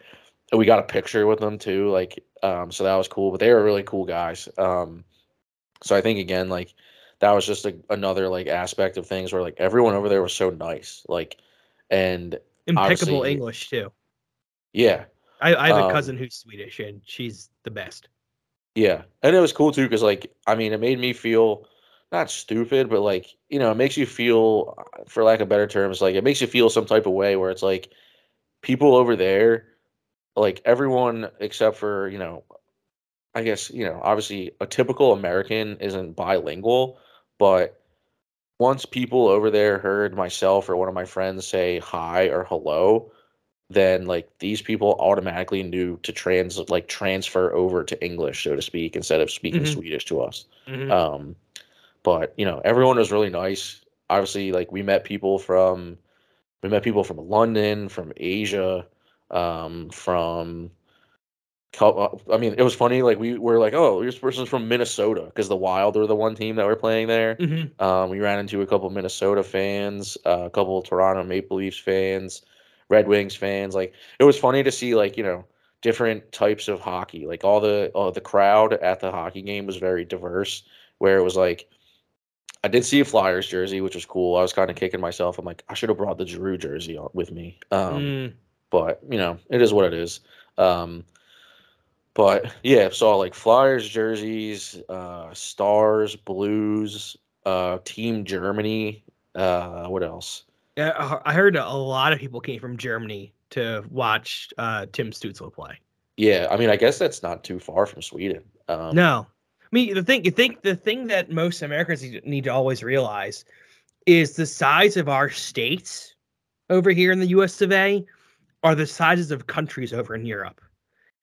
we got a picture with them too like um so that was cool but they were really cool guys um so i think again like that was just a, another like aspect of things where like everyone over there was so nice like and Impeccable English too. yeah I, I have a Um, cousin who's Swedish and she's the best. Yeah, and it was cool too because, like, I mean, it made me feel not stupid, but like, you know, it makes you feel, uh, for lack of better terms, like it makes you feel some type of way where it's like people over there, like everyone except for, you know, I guess, you know, obviously a typical American isn't bilingual, but once people over there heard myself or one of my friends say hi or hello, then like these people automatically knew to trans like transfer over to English, so to speak, instead of speaking Mhm. Swedish to us. Mhm. Um, but you know, everyone was really nice. obviously like we met people from we met people from London, from Asia, um, from I mean, it was funny. Like we were like, oh, this person's from Minnesota because the Wild were the one team that were playing there. Mhm. Um, we ran into a couple Minnesota fans, uh, a couple Toronto Maple Leafs fans, Red Wings fans. Like it was funny to see like you know different types of hockey. Like all the uh, the crowd at the hockey game was very diverse. Where it was like, I did see a Flyers jersey, which was cool. I was kind of kicking myself. I'm like, I should have brought the Giroux jersey with me. Um, Mm. but you know, it is what it is. Um, but yeah, saw like Flyers jerseys, uh, Stars, Blues, uh, Team Germany. Uh, what else? Yeah, I heard a lot of people came from Germany to watch uh, Tim Stützle play. Yeah, I mean, I guess that's not too far from Sweden. Um, No, I mean the thing. You think the thing that most Americans need- need to always realize is the size of our states over here in the U.S. of A. are the sizes of countries over in Europe.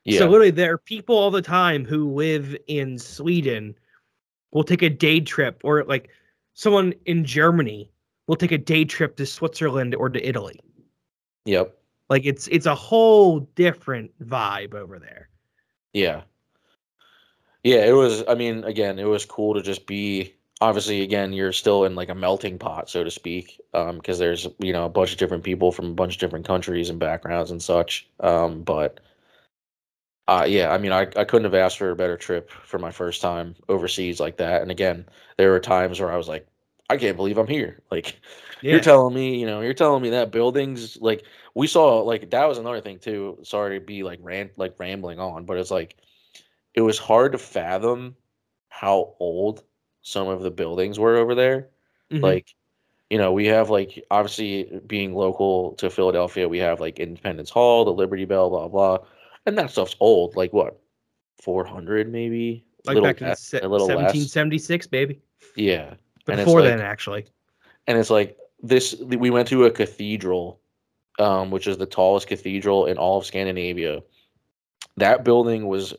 Yeah, So literally, there are people all the time who live in Sweden will take a day trip, or like someone in Germany will take a day trip to Switzerland or to Italy. yep, Like it's it's a whole different vibe over there. yeah, yeah. It was. I mean, again, it was cool to just be. Obviously, again, you're still in like a melting pot, so to speak, because there's you know a bunch of different people from a bunch of different countries and backgrounds and such. Um, but uh, yeah, I mean, I, I couldn't have asked for a better trip for my first time overseas like that. And again, there were times where I was like, I can't believe I'm here. Like, Yeah. you're telling me, you know, you're telling me that buildings like we saw like that was another thing too. Sorry to be like rant like rambling on, but it's like it was hard to fathom how old some of the buildings were over there. Mhm. Like, you know, we have like obviously being local to Philadelphia, we have like Independence Hall, the Liberty Bell, blah blah, and that stuff's old. Like what, four hundred maybe? like Little back in less- se- a little less. 1776, baby. Yeah, But And before like- then, actually. and it's like this. We went to a cathedral, um, which is the tallest cathedral in all of Scandinavia. That building was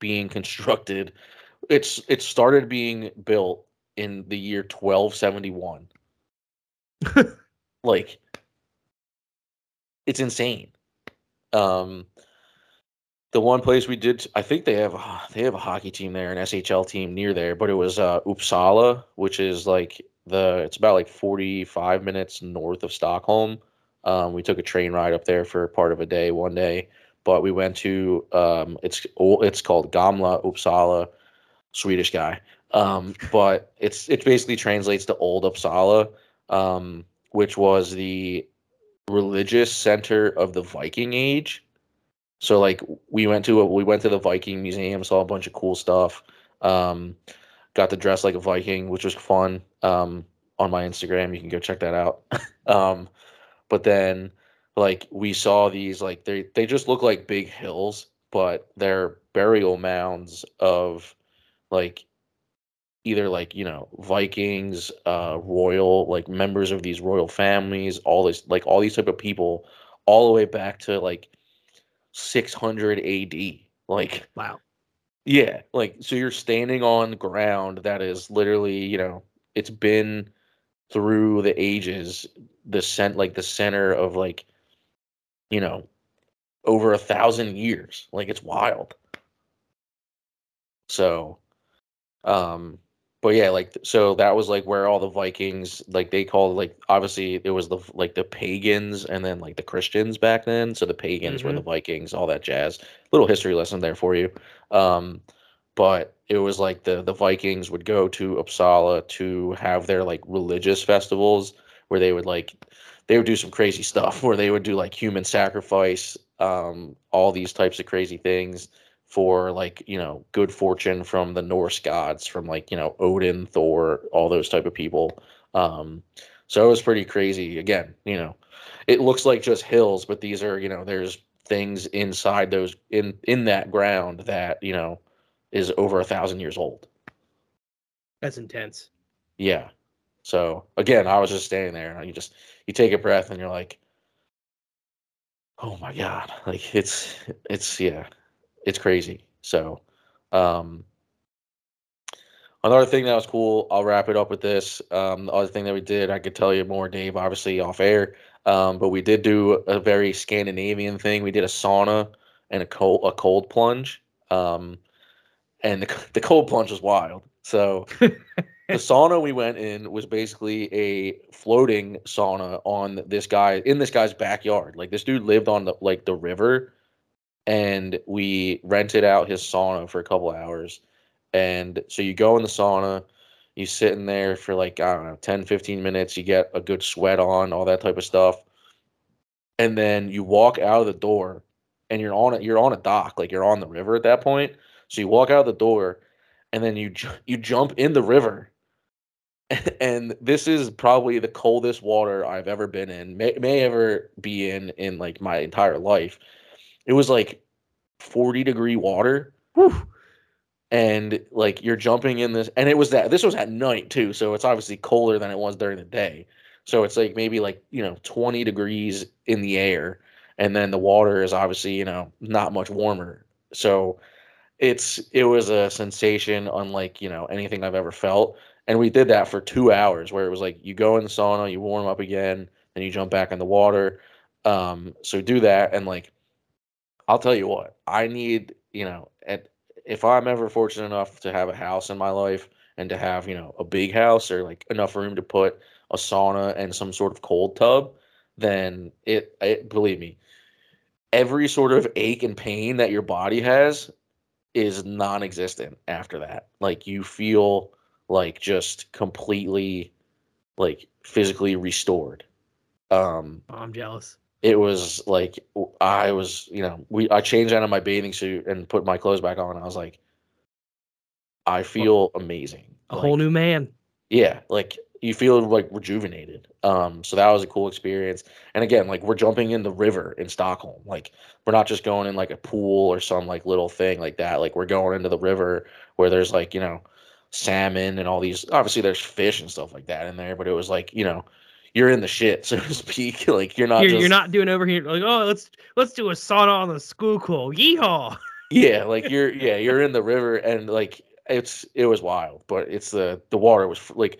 being constructed. It's it started being built in the year twelve seventy one. like it's insane. Um the one place we did I think they have they have a hockey team there, an SHL team near there, but it was uh Uppsala, which is like the it's about like 45 minutes north of Stockholm. Um we took a train ride up there for part of a day one day, but we went to um it's it's called Gamla Uppsala, Swedish guy. Um but it's it basically translates to old Uppsala. Um which was the religious center of the Viking Age. So like we went to a, we went to the Viking Museum, saw a bunch of cool stuff. Um, got to dress like a Viking, which was fun. Um, on my Instagram, you can go check that out. um, but then like we saw these like they they just look like big hills, but they're burial mounds of like either like you know Vikings, uh, royal like members of these royal families, all this like all these type of people, all the way back to like 600 AD. Like Wow. yeah, like so you're standing on ground that is literally you know it's been through the ages the cent like the center of like you know over a thousand years like it's wild so um but yeah like so that was like where all the vikings like they called like obviously it was the like the pagans and then like the christians back then so the pagans were the vikings all that jazz. Little history lesson there for you. Um but it was like the the vikings would go to uppsala to have their like religious festivals where they would like they would do some crazy stuff where they would do like human sacrifice um all these types of crazy things for like you know good fortune from the Norse gods from like you know Odin Thor all those type of people. Um so it was pretty crazy. Again you know it looks like just hills but these are you know there's things inside those in in that ground that you know is over a thousand years old. That's intense. yeah. So again I was just standing there and you just you take a breath and you're like oh my god. Like it's it's yeah it's crazy so um Another thing that was cool, I'll wrap it up with this. Um, the other thing that we did, I could tell you more, Dave, obviously off air. Um, but we did do a very Scandinavian thing. We did a sauna and a cold a cold plunge. Um, and the, the cold plunge was wild. So the sauna we went in was basically a floating sauna on this guy in this guy's backyard. Like this dude lived on the like the river, and we rented out his sauna for a couple hours. And so you go in the sauna, you sit in there for like I don't know 10, 15 minutes. You get a good sweat on, all that type of stuff, and then you walk out of the door, and you're on it. You're on a dock, like you're on the river at that point. So you walk out of the door, and then you you jump in the river. And this is probably the coldest water I've ever been in, may, may ever be in in like my entire life. It was like 40 degree water. Whew. And like you're jumping in this, and it was that this was at night too, so it's obviously colder than it was during the day. So it's like maybe like you know 20 degrees in the air, and then the water is obviously you know not much warmer. So it's it was a sensation unlike you know anything I've ever felt. And we did that for two hours, where it was like you go in the sauna, you warm up again, then you jump back in the water. Um, so do that, and like I'll tell you what, I need you know, at if I'm ever fortunate enough to have a house in my life and to have you know a big house or like enough room to put a sauna and some sort of cold tub, then it, it believe me, every sort of ache and pain that your body has is non-existent after that. Like you feel like just completely like physically restored. Um Oh, I'm jealous. It was like I was, you know, we I changed out of my bathing suit and put my clothes back on. I was like, I feel amazing. A Like, whole new man. yeah, like you feel like rejuvenated. Um, so that was a cool experience. And again, like we're jumping in the river in Stockholm. Like we're not just going in like a pool or some like little thing like that. Like we're going into the river where there's like, you know, salmon and all these obviously there's fish and stuff like that in there, but it was like, you know, you're in the shit, so to speak. Like you're not You're, just you're not doing over here like, oh, let's let's do a sauna on the school cool. Yeehaw. Yeah, like you're yeah, you're in the river and like it's it was wild, but it's the the water was like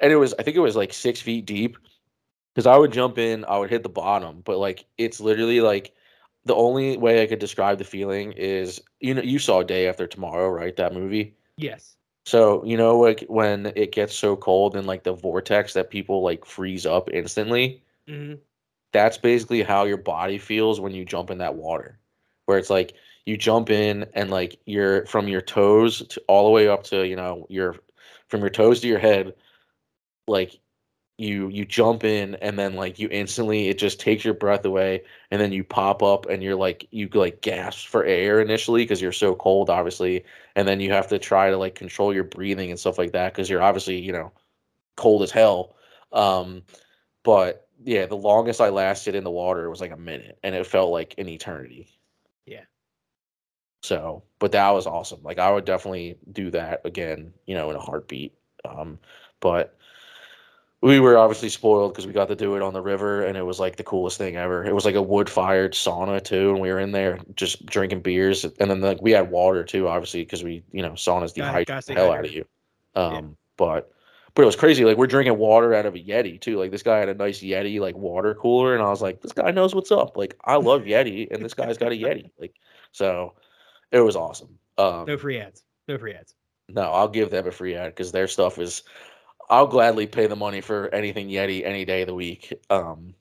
and it was I think it was like six feet deep because I would jump in, I would hit the bottom, but like it's literally like the only way I could describe the feeling is you know you saw Day After Tomorrow, right? That movie. Yes. So you know like when it gets so cold and like the vortex that people like freeze up instantly hmm that's basically how your body feels when you jump in that water where it's like you jump in and like you're from your toes to all the way up to you know your from your toes to your head like you you jump in and then like you instantly it just takes your breath away and then you pop up and you're like you like gasp for air initially because you're so cold obviously and then you have to try to like control your breathing and stuff like that because you're obviously you know cold as hell um but yeah the longest i lasted in the water was like a minute and it felt like an eternity Yeah. so but that was awesome like i would definitely do that again you know in a heartbeat um but we were obviously spoiled because we got to do it on the river and it was like the coolest thing ever. It was like a wood fired sauna too and we were in there just drinking beers and then like we had water too obviously because we you know saunas dehydrate the hell out of you. Um but but it was crazy like we're drinking water out of a yeti too. Like this guy had a nice yeti like water cooler and i was like this guy knows what's up. Like i love yeti and this guy's got a yeti. Like so it was awesome. Um No free ads. No free ads. no, I'll give them a free ad because their stuff is. I'll gladly pay the money for anything Yeti any day of the week. Um,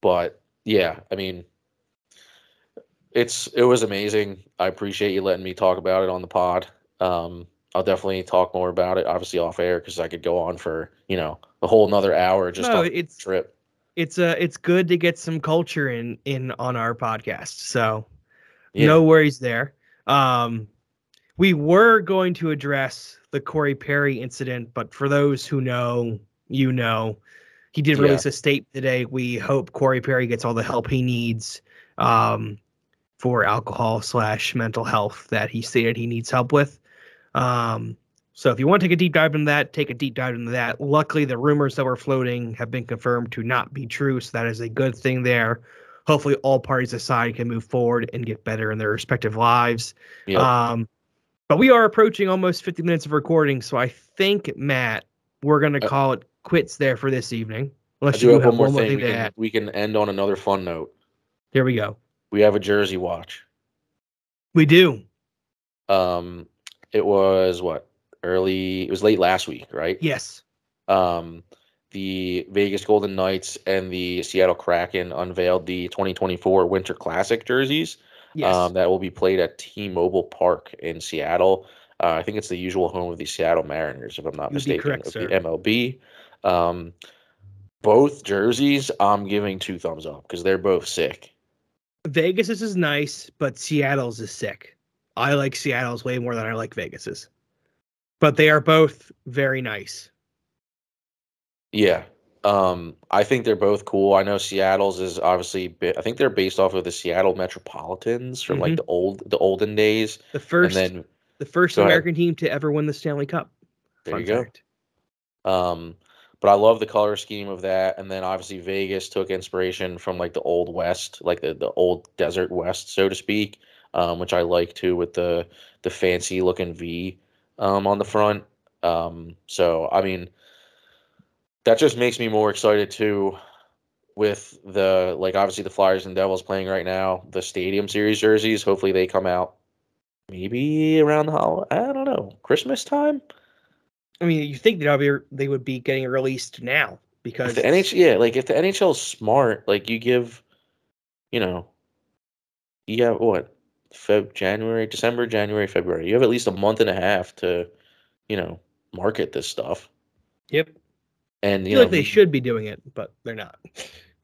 but yeah, I mean, it's it was amazing. I appreciate you letting me talk about it on the pod. Um, I'll definitely talk more about it, obviously off air, because I could go on for you know a whole another hour just no, on the it's trip. it's uh it's good to get some culture in in on our podcast. So Yeah. no worries there. Um, we were going to address the Corey Perry incident, but for those who know, you know, he did Yeah. release a statement today. We hope Corey Perry gets all the help he needs um, for alcohol slash mental health that he stated he needs help with. Um, so if you want to take a deep dive into that, take a deep dive into that. Luckily, the rumors that were floating have been confirmed to not be true, so that is a good thing there. Hopefully, all parties aside can move forward and get better in their respective lives. Yep. Um, But we are approaching almost 50 minutes of recording, so I think Matt, we're gonna Uh, call it quits there for this evening. Unless do you have have one more thing. thing We can, add. we can end on another fun note. Here we go. We have a jersey watch. We do. Um, it was what early. It was late last week, right? Yes. Um, the Vegas Golden Knights and the Seattle Kraken unveiled the 2024 Winter Classic jerseys. Yes. Um, that will be played at T-Mobile Park in Seattle. Uh, I think it's the usual home of the Seattle Mariners, if I'm not You'd mistaken, correct, of the MLB. Um, both jerseys, I'm giving two thumbs up because they're both sick. Vegas is nice, but Seattle's is sick. I like Seattle's way more than I like Vegas's. But they are both very nice. Yeah. Um, I think they're both cool. I know Seattle's is obviously, I think they're based off of the Seattle Metropolitans from like Mhm. the old, the olden days. The first and then the first Go ahead. American team to ever win the Stanley Cup. there Fun you go. Um, but I love the color scheme of that. And then obviously Vegas took inspiration from like the old West, like the, the old desert West, so to speak, um, which I like too with the the fancy looking V um, on the front. Um, so I mean, that just makes me more excited too with the like obviously the Flyers and Devils playing right now, the Stadium Series jerseys. Hopefully they come out maybe around the hol- I don't know Christmas time. I mean, you think that be they would be getting released now because If the NH yeah, like if the NHL is smart, like you give, you know, you have what, Feb, January, December, January, February. You have at least a month and a half to, you know, market this stuff. Yep. And you feel know, like they should be doing it, but they're not.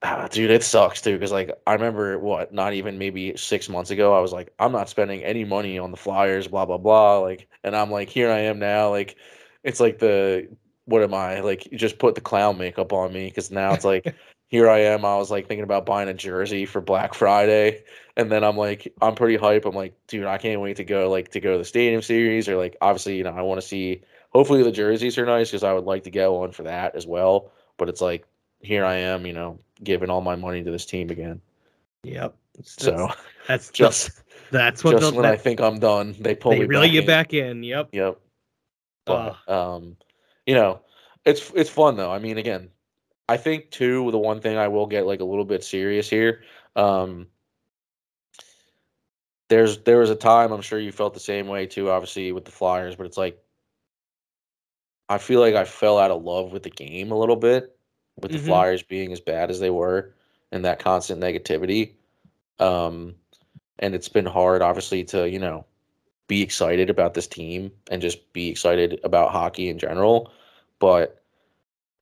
ah, dude, it sucks too. Because like I remember what, not even maybe six months ago, I was like, I'm not spending any money on the Flyers, blah blah blah. Like, and I'm like, here I am now. Like, it's like the what am I like? You just put the clown makeup on me because now it's like. here I am. I was like thinking about buying a jersey for Black Friday, and then I'm like, I'm pretty hype. I'm like, dude, I can't wait to go like to go to the Stadium Series or like obviously, you know, I want to see. Hopefully the jerseys are nice because I would like to get one for that as well. But it's like, here I am, you know, giving all my money to this team again. Yep. So that's just that's what just when I think I'm done, they pull they me really back get in. back in. Yep. Yep. But um, you know, it's it's fun though. I mean, again, I think too the one thing I will get like a little bit serious here. Um, there's there was a time I'm sure you felt the same way too, obviously with the Flyers, but it's like I feel like I fell out of love with the game a little bit with the Mhm. Flyers being as bad as they were and that constant negativity. Um, and it's been hard, obviously, to you know be excited about this team and just be excited about hockey in general. But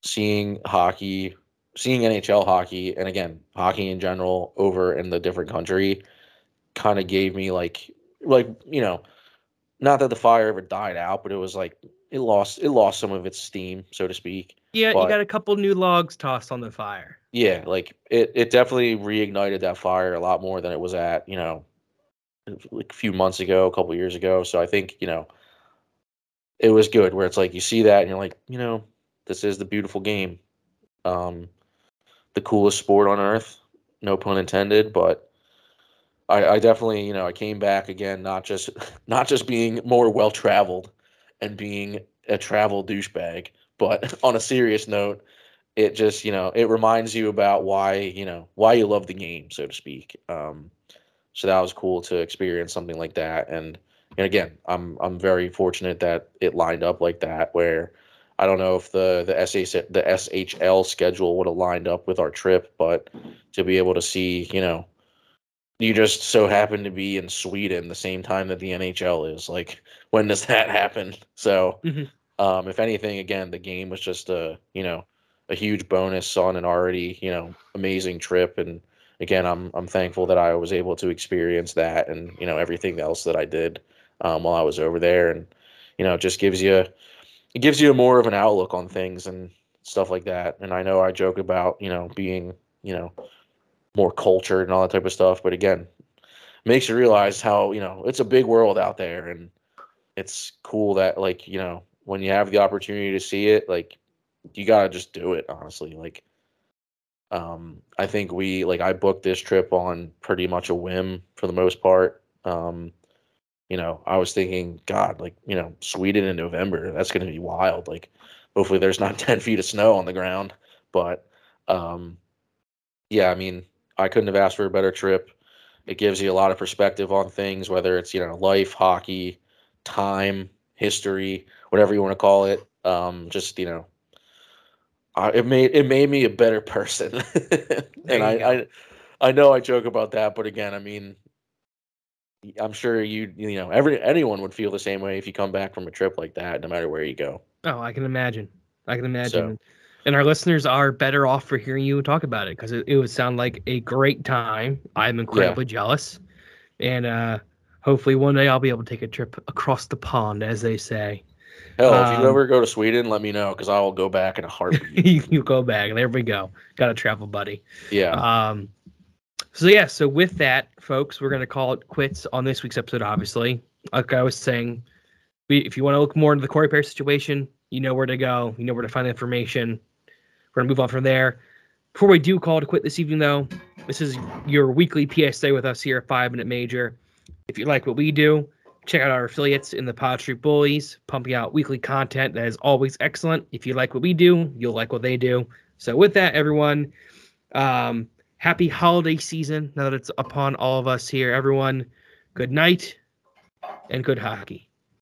seeing hockey, seeing NHL hockey, and again, hockey in general over in the different country kind of gave me like, like, you know, not that the fire ever died out, but it was like, it lost, it lost some of its steam, so to speak. Yeah, But- you got a couple new logs tossed on the fire. Yeah, like it, it definitely reignited that fire a lot more than it was at, you know, like a few months ago, a couple years ago. So I think, you know, it was good where it's like you see that and you're like, you know, this is the beautiful game. Um the coolest sport on earth, no pun intended, but I, I definitely, you know, I came back again, not just not just being more well traveled and being a travel douchebag, but on a serious note, it just you know it reminds you about why you know why you love the game so to speak um so that was cool to experience something like that and and again i'm i'm very fortunate that it lined up like that where i don't know if the the SH, the shl schedule would have lined up with our trip but to be able to see you know you just so happen to be in sweden the same time that the nhl is like when does that happen? So Mhm. um if anything again the game was just a you know a huge bonus on an already you know amazing trip. And again i'm i'm thankful that i was able to experience that and you know everything else that i did um, while i was over there. And you know it just gives you it gives you more of an outlook on things and stuff like that. And i know i joke about you know being you know more cultured and all that type of stuff but again makes you realize how you know it's a big world out there and it's cool that like you know when you have the opportunity to see it like you gotta just do it honestly like um i think we like i booked this trip on pretty much a whim for the most part um you know, I was thinking, God, like, you know, Sweden in November, that's to be wild. Like, hopefully there's not 10 feet of snow on the ground. But, um, yeah, I mean, I couldn't have asked for a better trip. It gives you a lot of perspective on things, whether it's, you know, life, hockey, time, history, whatever you want to call it. Um, just, you know, I, it made it made me a better person. and I, I I know I joke about that, but again, I mean, I'm sure you you know every anyone would feel the same way if you come back from a trip like that, no matter where you go. Oh, I can imagine. I can imagine. So, and our listeners are better off for hearing you talk about it because it, it, would sound like a great time. I'm incredibly yeah. jealous, and uh, hopefully one day I'll be able to take a trip across the pond, as they say. Hell, um, if you um, ever go to Sweden, let me know because I will go back in a heartbeat. you go back. There we go. Got a travel buddy. Yeah. Um, so yeah, so with that, folks, we're gonna call it quits on this week's episode. Obviously, like I was saying, we, if you want to look more into the Corey Perry situation, you know where to go. You know where to find the information. We're gonna move on from there. Before we do call to quit this evening, though, this is your weekly PSA with us here at Five Minute Major. If you like what we do, check out our affiliates in the Pod Street Bullies, pumping out weekly content that is always excellent. If you like what we do, you'll like what they do. So with that, everyone. Um, happy holiday season now that it's upon all of us here. Everyone, good night and good hockey.